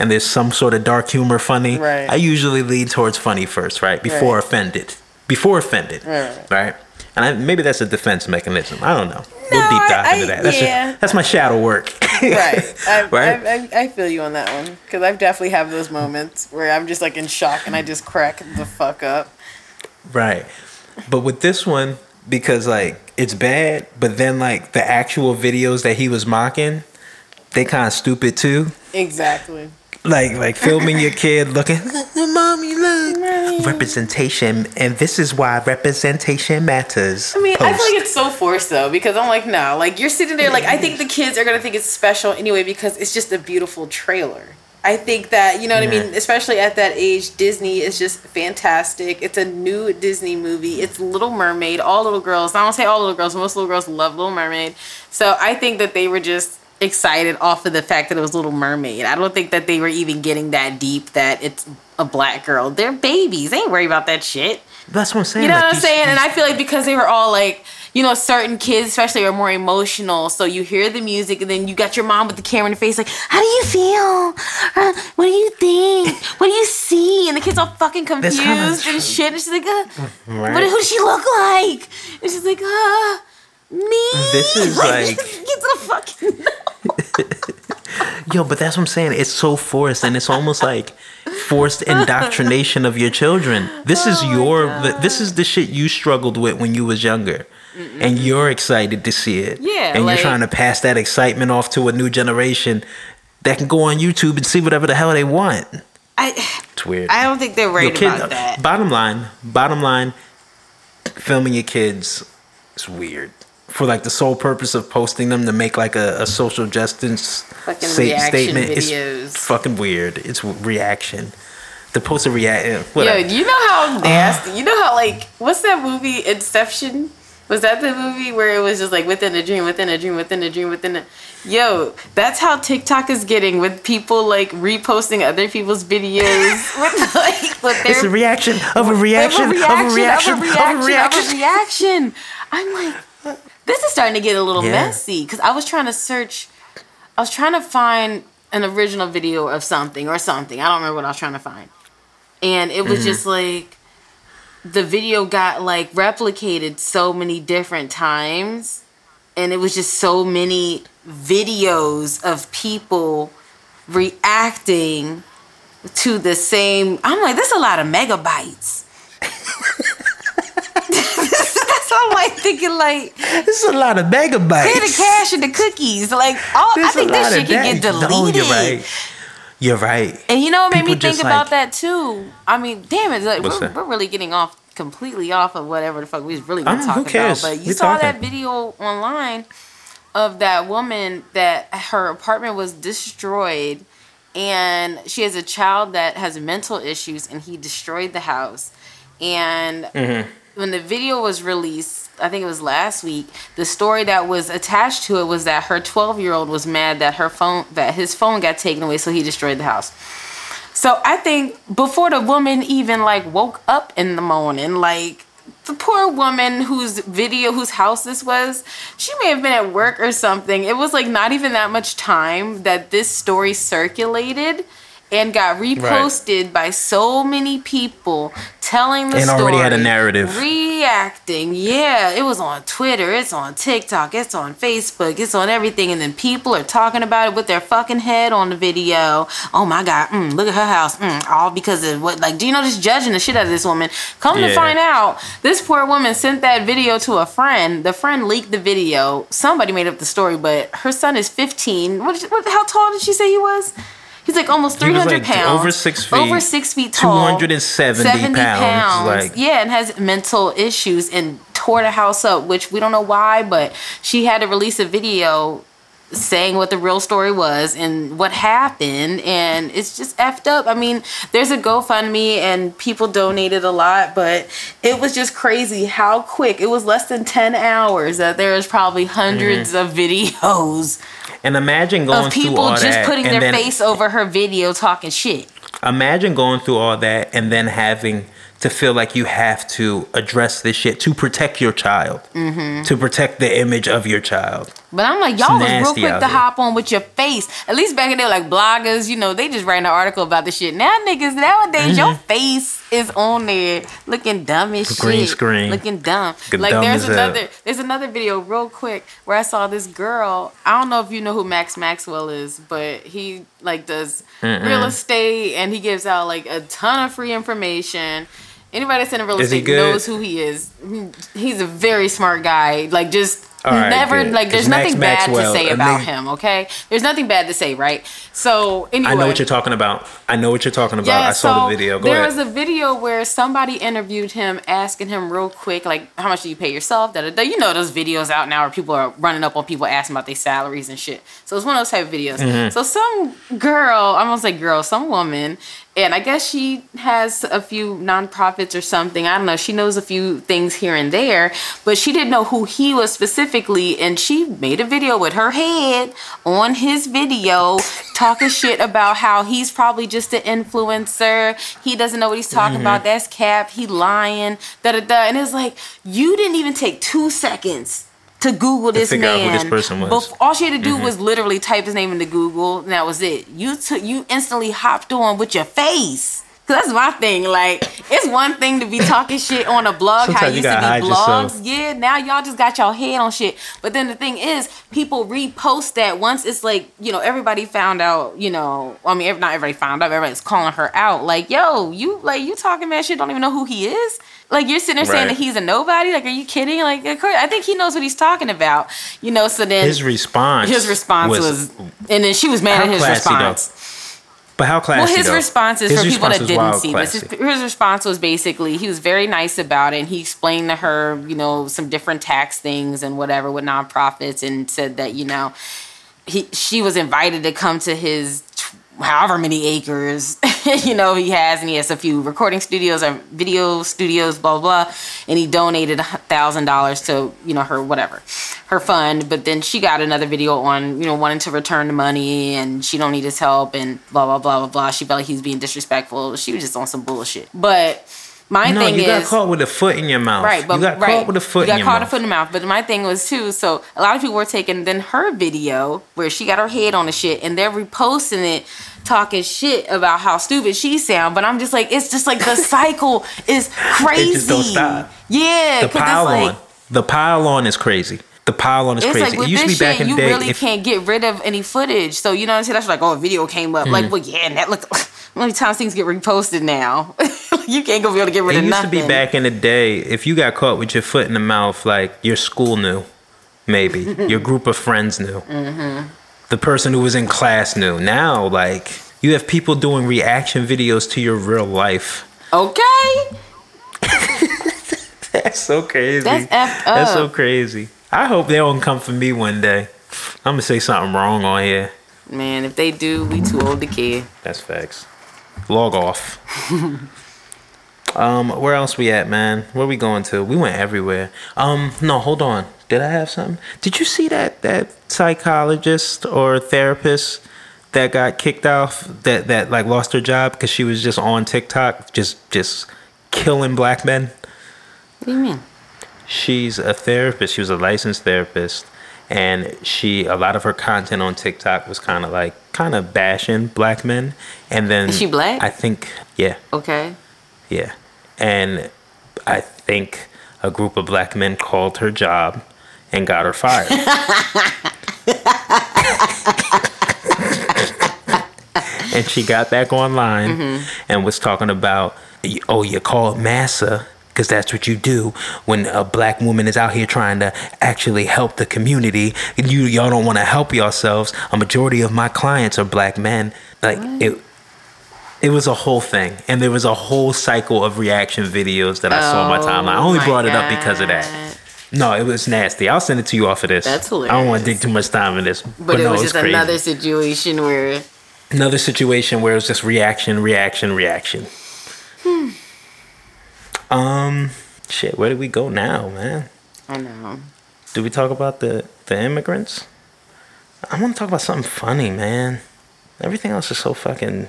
and there's some sort of dark humor funny, Right. I usually lean towards funny first, right? Before Right. offended. Before offended, Right. right? And I, maybe that's a defense mechanism. I don't know. No, we'll deep dive I- into that. That's, yeah. that's my shadow work. right. I, Right? I, I, I feel you on that one because I've definitely have those moments where I'm just like in shock and I just crack the fuck up. Right. But with this one, because like it's bad, but then like the actual videos that he was mocking, they kind of stupid too. Exactly. Like like filming your kid looking, mommy, look, representation, and this is why representation matters. I mean, I feel like it's so forced though because I'm like, no, like you're sitting there, like I think the kids are gonna think it's special anyway because it's just a beautiful trailer. I think that you know what I mean, especially at that age, Disney is just fantastic. It's a new Disney movie. It's Little Mermaid. All little girls. I don't say all little girls. Most little girls love Little Mermaid. So I think that they were just excited off of the fact that it was Little Mermaid. I don't think that they were even getting that deep that it's a black girl. They're babies. They ain't worried about that shit. That's what I'm saying. You know like what I'm these- saying? And I feel like because they were all like, you know, certain kids especially are more emotional. So you hear the music and then you got your mom with the camera in the face like, how do you feel? Uh, what do you think? What do you see? And the kid's all fucking confused and shit. And she's like, uh, Right. what, who does she look like? And she's like, uh, me. This is like- get the fucking. Yo, but that's what I'm saying. It's so forced, and it's almost like forced indoctrination of your children. This is Oh your, this is the shit you struggled with when you was younger, and you're excited to see it. Yeah, and like- you're trying to pass that excitement off to a new generation that can go on YouTube and see whatever the hell they want. I, It's weird. I don't think they're right kid- about that. Bottom line, bottom line, filming your kids is weird. For like the sole purpose of posting them to make like a, a social justice Fucking reaction statement, videos. it's fucking weird. It's reaction. The post a react. eh, Yo, Whatever. you know how nasty. You know how like what's that movie Inception? Was that the movie where it was just like within a dream, within a dream, within a dream, within a Yo, that's how TikTok is getting with people like reposting other people's videos with like with their it's a reaction of a reaction of a reaction of a reaction. of a reaction. I'm like, this is starting to get a little Yeah. messy because I was trying to search, I was trying to find an original video of something or something. I don't remember what I was trying to find, and it was Mm-hmm. just like the video got like replicated so many different times, and it was just so many videos of people reacting to the same. I'm like, there's a lot of megabytes. That's all I'm like thinking like This is a lot of megabytes. pay the cash and the cookies. Like all I think this shit can get deleted. No, you're right. You're right. And you know what made me think about like- that too? I mean, damn it, like, we're, we're really getting off completely off of whatever the fuck we was really been talking about. But you We saw talking. that video online of that woman that her apartment was destroyed and she has a child that has mental issues and he destroyed the house. And Mm-hmm. when the video was released, I think it was last week. The story that was attached to it was that her 12 year old was mad that her phone that his phone got taken away, so he destroyed the house. So I think before the woman even like woke up in the morning, like the poor woman whose video whose house this was she may have been at work or something it was like not even that much time that this story circulated and got reposted right. by so many people telling the and story. already had a narrative. Reacting. Yeah, it was on Twitter, it's on TikTok, it's on Facebook, it's on everything. And then people are talking about it with their fucking head on the video. Oh my God, mm, look at her house. Mm, all because of what, like, do you know, just judging the shit out of this woman. Come yeah. to find out, this poor woman sent that video to a friend. The friend leaked the video. Somebody made up the story, but her son is 15. What, what, how tall did she say he was? He's like almost 300 like pounds. Over six feet. Over six feet tall. 270 70 pounds. pounds. Like. Yeah, and has mental issues and tore the house up, which we don't know why, but she had to release a video saying what the real story was and what happened and it's just effed up i mean there's a gofundme and people donated a lot but it was just crazy how quick it was less than 10 hours that there was probably 100s mm-hmm. of videos and imagine going of people just that, putting their then, face over her video talking shit imagine going through all that and then having to feel like you have to address this shit to protect your child, mm-hmm. to protect the image of your child. But I'm like, y'all was real quick to hop on with your face. At least back in there, like bloggers, you know, they just write an article about the shit. Now niggas nowadays, mm-hmm. your face is on there looking dumb as Green shit. screen. Looking dumb. Good like dumb there's another there's another video real quick where I saw this girl. I don't know if you know who Max Maxwell is, but he like does Mm-mm. real estate and he gives out like a ton of free information Anybody that's in real estate knows who he is. He's a very smart guy. Like just Right, never good. like there's nothing Max bad Maxwell, to say about him okay there's nothing bad to say right so anyway i know what you're talking about i know what you're talking about yeah, i saw the video Go there ahead. was a video where somebody interviewed him asking him real quick like how much do you pay yourself da, da, da. you know those videos out now where people are running up on people asking about their salaries and shit so it's one of those type of videos mm-hmm. so some girl i'm gonna say girl some woman and I guess she has a few nonprofits or something. I don't know. She knows a few things here and there, but she didn't know who he was specifically. And she made a video with her head on his video talking shit about how he's probably just an influencer. He doesn't know what he's talking mm-hmm. about. That's cap. He lying. Da da da. And it's like, you didn't even take two seconds to Google this to man. This person was. Before, all she had to do mm-hmm. was literally type his name into Google, and that was it. You took you instantly hopped on with your face. Cause that's my thing. Like, it's one thing to be talking shit on a blog. Sometimes how it used to be blogs. Yourself. Yeah, now y'all just got y'all head on shit. But then the thing is, people repost that once it's like, you know, everybody found out. You know, I mean, not everybody found out. Everybody's calling her out. Like, yo, you like you talking mad shit. Don't even know who he is. Like you're sitting there right. saying that he's a nobody. Like, are you kidding? Like, of course, I think he knows what he's talking about. You know. So then his response, his response was, was and then she was mad at his response. Though. But how classy? Well, his though? response is his for people that didn't see this. His, his, response was basically he was very nice about it, and he explained to her, you know, some different tax things and whatever with nonprofits, and said that you know, he she was invited to come to his however many acres you know he has and he has a few recording studios or video studios blah blah, blah. And he donated a thousand dollars to you know her whatever her fund. But then she got another video on you know wanting to return the money and she don't need his help and blah blah blah blah blah. She felt like he was being disrespectful. She was just on some bullshit. But my no, thing you is, got caught with a foot in your mouth. Right, but you got right, caught with a foot. In your mouth. You got caught a foot in the mouth. But my thing was too. So a lot of people were taking then her video where she got her head on the shit, and they're reposting it, talking shit about how stupid she sound. But I'm just like, it's just like the cycle is crazy. It just don't stop. Yeah, the pile like, on. The pile on is crazy. The pile on is it's crazy. Like, it used to be back shit, in the day. You really if, can't get rid of any footage. So you know what I'm saying? That's like, oh, a video came up. Mm-hmm. Like, well, yeah, and that look. How many times things get reposted now? you can't go be able to get rid it of nothing. It used to be back in the day. If you got caught with your foot in the mouth, like your school knew, maybe your group of friends knew, mm-hmm. the person who was in class knew. Now, like you have people doing reaction videos to your real life. Okay. That's so crazy. That's effed up. That's so crazy. I hope they don't come for me one day. I'm gonna say something wrong on here. Man, if they do, we too old to care. That's facts. Log off. Um, where else we at, man? Where we going to? We went everywhere. Um, no, hold on. Did I have something? Did you see that that psychologist or therapist that got kicked off that that like lost her job because she was just on TikTok just just killing black men? What do you mean? She's a therapist. She was a licensed therapist and she a lot of her content on TikTok was kind of like kind of bashing black men and then Is she black? I think yeah. Okay. Yeah. And I think a group of black men called her job and got her fired. and she got back online mm-hmm. and was talking about, oh, you called massa because that's what you do when a black woman is out here trying to actually help the community. You y'all don't want to help yourselves. A majority of my clients are black men. Like it it was a whole thing, and there was a whole cycle of reaction videos that I oh, saw on my timeline. I only brought God. it up because of that. No, it was nasty. I'll send it to you off of this. That's hilarious. I don't want to dig too much time in this, but, but it no, was just it was another situation where another situation where it was just reaction, reaction, reaction. Hmm. Um, shit. Where do we go now, man? I know. Do we talk about the the immigrants? I want to talk about something funny, man. Everything else is so fucking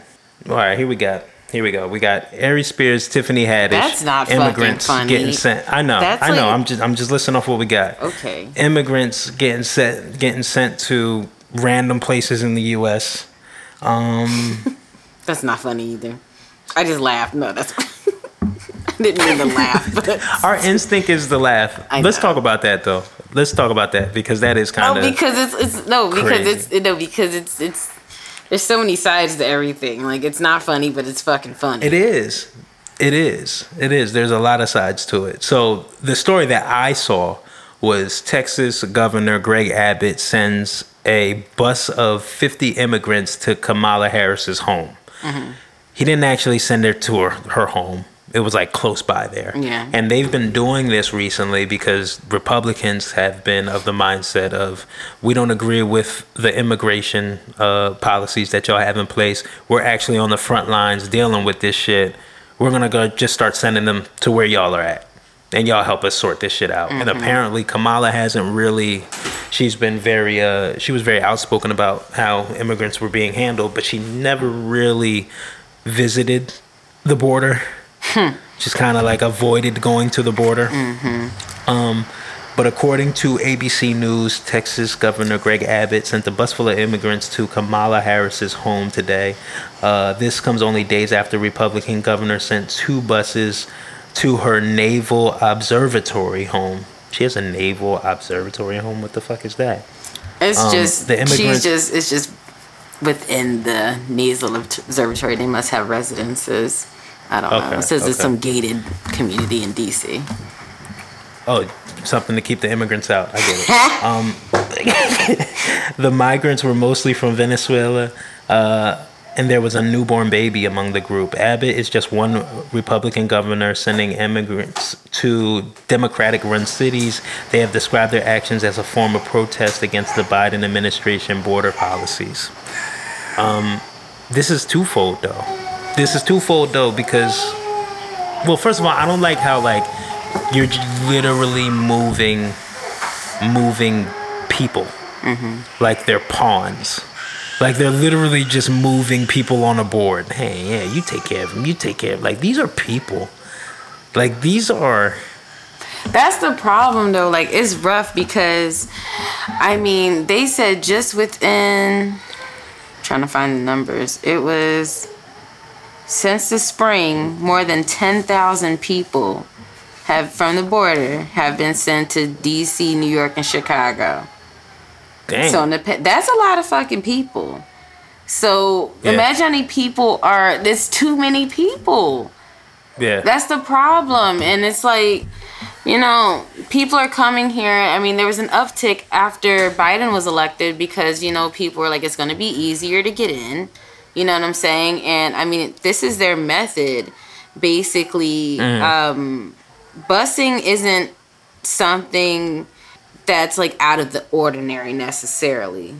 all right, here we got. Here we go. We got Aries Spears, Tiffany Haddish. That's not immigrants funny. getting sent. I know. That's I know. Like, I'm just I'm just listening off what we got. Okay. Immigrants getting sent getting sent to random places in the U.S. Um. that's not funny either. I just laughed. No, that's. I didn't mean to laugh, but our instinct is to laugh. Let's talk about that though. Let's talk about that because that is kind of. Oh, because it's it's no because crazy. it's no because it's it's there's so many sides to everything. Like it's not funny, but it's fucking funny. It is. It is. It is. There's a lot of sides to it. So the story that I saw was Texas Governor Greg Abbott sends a bus of 50 immigrants to Kamala Harris's home. Mm-hmm. He didn't actually send her to her, her home it was like close by there. Yeah. And they've been doing this recently because Republicans have been of the mindset of we don't agree with the immigration uh, policies that y'all have in place. We're actually on the front lines dealing with this shit. We're gonna go just start sending them to where y'all are at. And y'all help us sort this shit out. Mm-hmm. And apparently Kamala hasn't really she's been very uh she was very outspoken about how immigrants were being handled, but she never really visited the border Hmm. Just kind of like avoided going to the border. Mm-hmm. Um, but according to ABC News, Texas Governor Greg Abbott sent a bus full of immigrants to Kamala Harris's home today. Uh, this comes only days after Republican governor sent two buses to her Naval Observatory home. She has a Naval Observatory home. What the fuck is that? It's um, just the immigrants. She's just it's just within the Naval Observatory. They must have residences. I don't okay, know. It says okay. it's some gated community in DC. Oh, something to keep the immigrants out. I get it. um, the migrants were mostly from Venezuela, uh, and there was a newborn baby among the group. Abbott is just one Republican governor sending immigrants to Democratic run cities. They have described their actions as a form of protest against the Biden administration border policies. Um, this is twofold, though this is twofold though because well first of all i don't like how like you're literally moving moving people. Mm-hmm. like they're pawns. Like they're literally just moving people on a board. Hey yeah you take care of them you take care of like these are people. Like these are that's the problem though. Like it's rough because i mean they said just within trying to find the numbers it was since the spring, more than 10,000 people have from the border have been sent to DC, New York, and Chicago. Dang. So that's a lot of fucking people. So yeah. imagine how many people are. There's too many people. Yeah. That's the problem, and it's like, you know, people are coming here. I mean, there was an uptick after Biden was elected because you know people were like, it's going to be easier to get in. You know what I'm saying? And I mean, this is their method. Basically, mm. um, busing isn't something that's like out of the ordinary necessarily.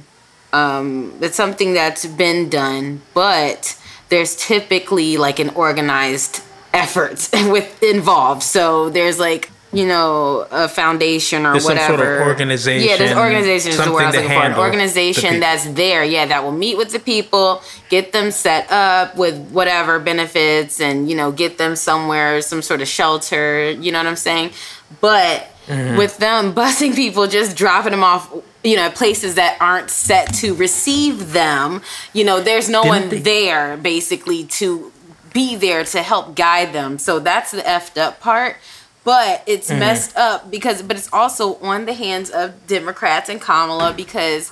Um, it's something that's been done, but there's typically like an organized effort with involved. So there's like you know a foundation or There's some whatever sort of organization, Yeah, there's organization is the word I was looking for. An organization that's there, yeah, that will meet with the people, get them set up with whatever benefits, and you know get them somewhere, some sort of shelter. You know what I'm saying? But Mm-hmm. with them busing people, just dropping them off. You know, places that aren't set to receive them. You know, there's no Didn't one they- there basically to be there to help guide them. So that's the effed up part. But it's Mm-hmm. messed up because, but it's also on the hands of Democrats and Kamala because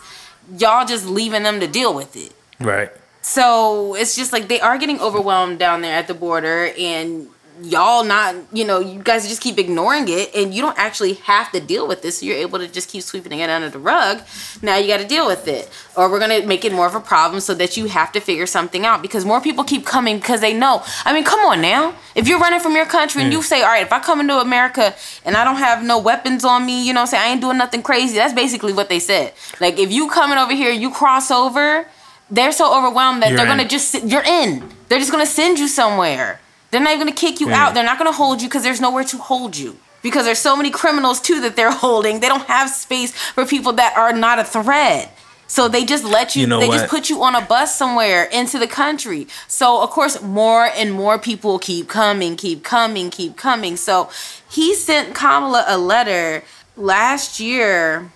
y'all just leaving them to deal with it. Right. So it's just like they are getting overwhelmed down there at the border, and y'all not, you know, you guys just keep ignoring it, and you don't actually have to deal with this. So you're able to just keep sweeping it under the rug. Now you got to deal with it, or we're gonna make it more of a problem so that you have to figure something out because more people keep coming because they know. I mean, come on now. If you're running from your country and you mm. say, all right, if I come into America and I don't have no weapons on me, you know, saying I ain't doing nothing crazy. That's basically what they said. Like if you coming over here, you cross over they're so overwhelmed that You're they're in. gonna just you're in. They're just gonna send you somewhere. They're not even gonna kick you out. They're not gonna hold you because there's nowhere to hold you. Because there's so many criminals too that they're holding. They don't have space for people that are not a threat. So they just let you, You know they what? just put you on a bus somewhere into the country. So of course more and more people keep coming, keep coming, keep coming. So he sent Kamala a letter last year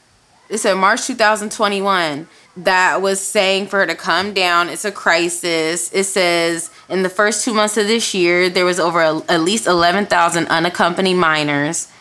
it said March 2021 that was saying for her to come down. It's a crisis. It says in the first two months of this year, there was over a, at least 11,000 unaccompanied minors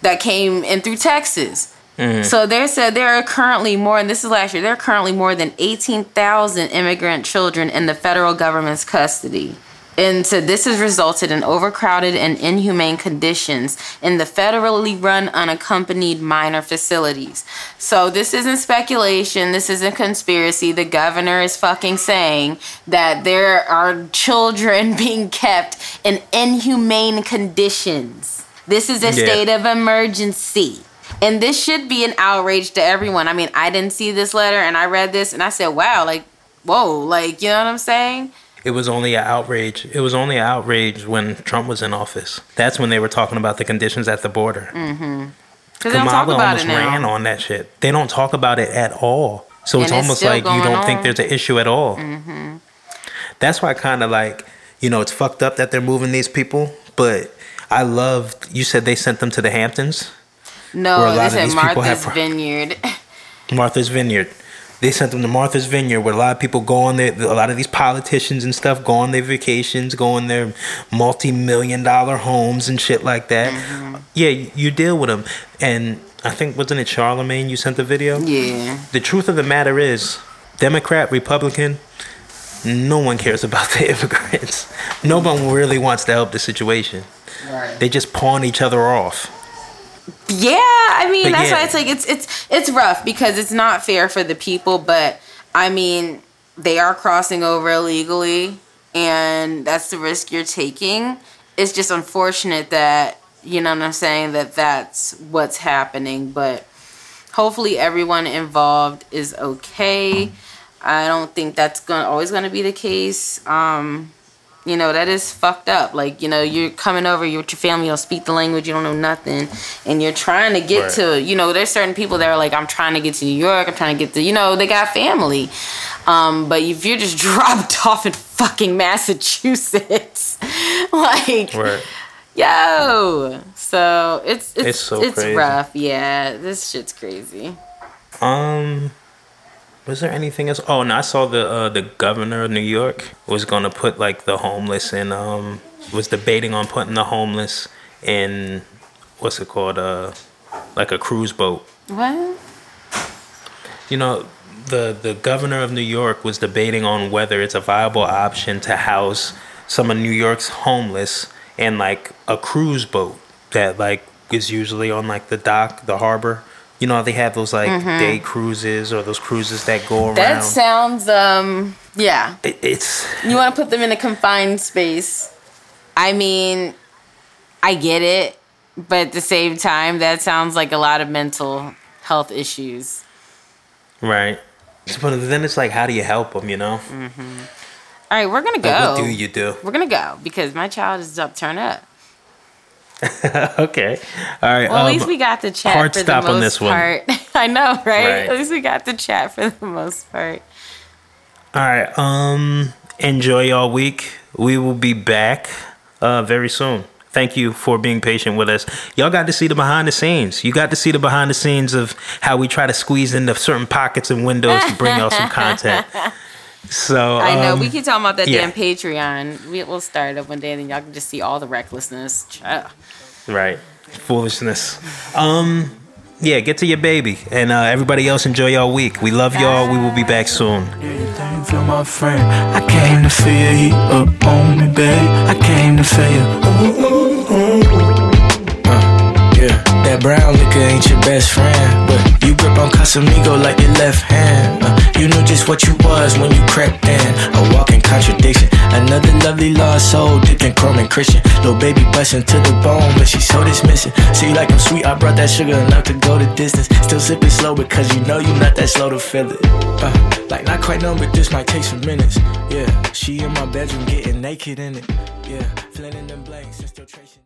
that came in through Texas. Mm-hmm. So they said there are currently more, and this is last year, there are currently more than 18,000 immigrant children in the federal government's custody. And so this has resulted in overcrowded and inhumane conditions in the federally run unaccompanied minor facilities. So this isn't speculation, this isn't conspiracy. The governor is fucking saying that there are children being kept in inhumane conditions. This is a Yeah. state of emergency. And this should be an outrage to everyone. I mean, I didn't see this letter and I read this and I said, wow, like, whoa, like, you know what I'm saying? It was only an outrage. It was only an outrage when Trump was in office. That's when they were talking about the conditions at the border. Mm-hmm. Because they don't talk Kamala about almost it now. ran on that shit. They don't talk about it at all. So it's And it's almost like you don't think there's an issue at all. Mm-hmm. That's why I kind of like, you know, it's fucked up that they're moving these people. But I loved. You said they sent them to the Hamptons, No, they said have Martha's Vineyard. Martha's Vineyard. They sent them to Martha's Vineyard, where a lot of people go on their, a lot of these politicians and stuff go on their vacations, go on their multi-million dollar homes and shit like that. Mm-hmm. Yeah, you, you deal with them, and I think wasn't it Charlemagne you sent the video? yeah. The truth of the matter is, Democrat, Republican, no one cares about the immigrants. No one really wants to help the situation. Right. They just pawn each other off. Yeah, I mean But that's yeah. why it's like it's it's it's rough because it's not fair for the people, but I mean they are crossing over illegally and that's the risk you're taking. It's just unfortunate that you know what I'm saying that that's what's happening, but hopefully everyone involved is okay. I don't think that's going to always going to be the case. Um you know that is fucked up. Like you know you're coming over you're with your family you don't speak the language you don't know nothing and you're trying to get Right. to you know there's certain people that are like i'm trying to get to new york i'm trying to get to you know they got family. Um but if you're just dropped off in fucking massachusetts like Right. yo so it's it's It's so it's rough. Yeah this shit's crazy. Um, was there anything else? Oh, and I saw the uh, the governor of New York was gonna put like the homeless in um was debating on putting the homeless in what's it called uh like a cruise boat. what You know, the the governor of New York was debating on whether it's a viable option to house some of New York's homeless in like a cruise boat that like is usually on like the dock, the harbor. You know, how they have those like day cruises or those cruises that go around. that sounds um yeah It- it's You want to put them in a confined space. I mean, I get it, but at the same time, that sounds like a lot of mental health issues. right. But then it's like, how do you help them? You know, All right, we're gonna go. Like, what do you do? We're gonna go because my child is up, turn up. okay. All right. Well, at um, least we got the chat hard for stop the most on this one. part. I know, right? Right. At least we got the chat for the most part. All right. Um. Enjoy y'all week. We will be back uh very soon. Thank you for being patient with us. Y'all got to see the behind the scenes. You got to see the behind the scenes of how we try to squeeze into certain pockets and windows to bring y'all some content. So I know um, we keep talking about that yeah. damn Patreon. We, we'll start it up one day, and then y'all can just see all the recklessness. Ugh. Right. Foolishness. Um yeah, get to your baby. And uh, everybody else enjoy y'all week. We love y'all. We will be back soon. Everything feel my friend. I came to feel your heat up on me, babe. I came to feel you. Uh, yeah, that brown liquor ain't your best friend, but you grip on Casamigo like your left hand. Uh, you knew just what you was when you crept in. A walking contradiction. Another lovely lost soul, dipped in chrome and Christian. Little baby busting to the bone, but she's so dismissing. See, like I'm sweet, I brought that sugar enough to go the distance. Still sipping slow because you know you're not that slow to feel it. Uh, like not quite numb, but this might take some minutes. Yeah, she in my bedroom getting naked in it. Yeah, filling in them blanks and still tracing.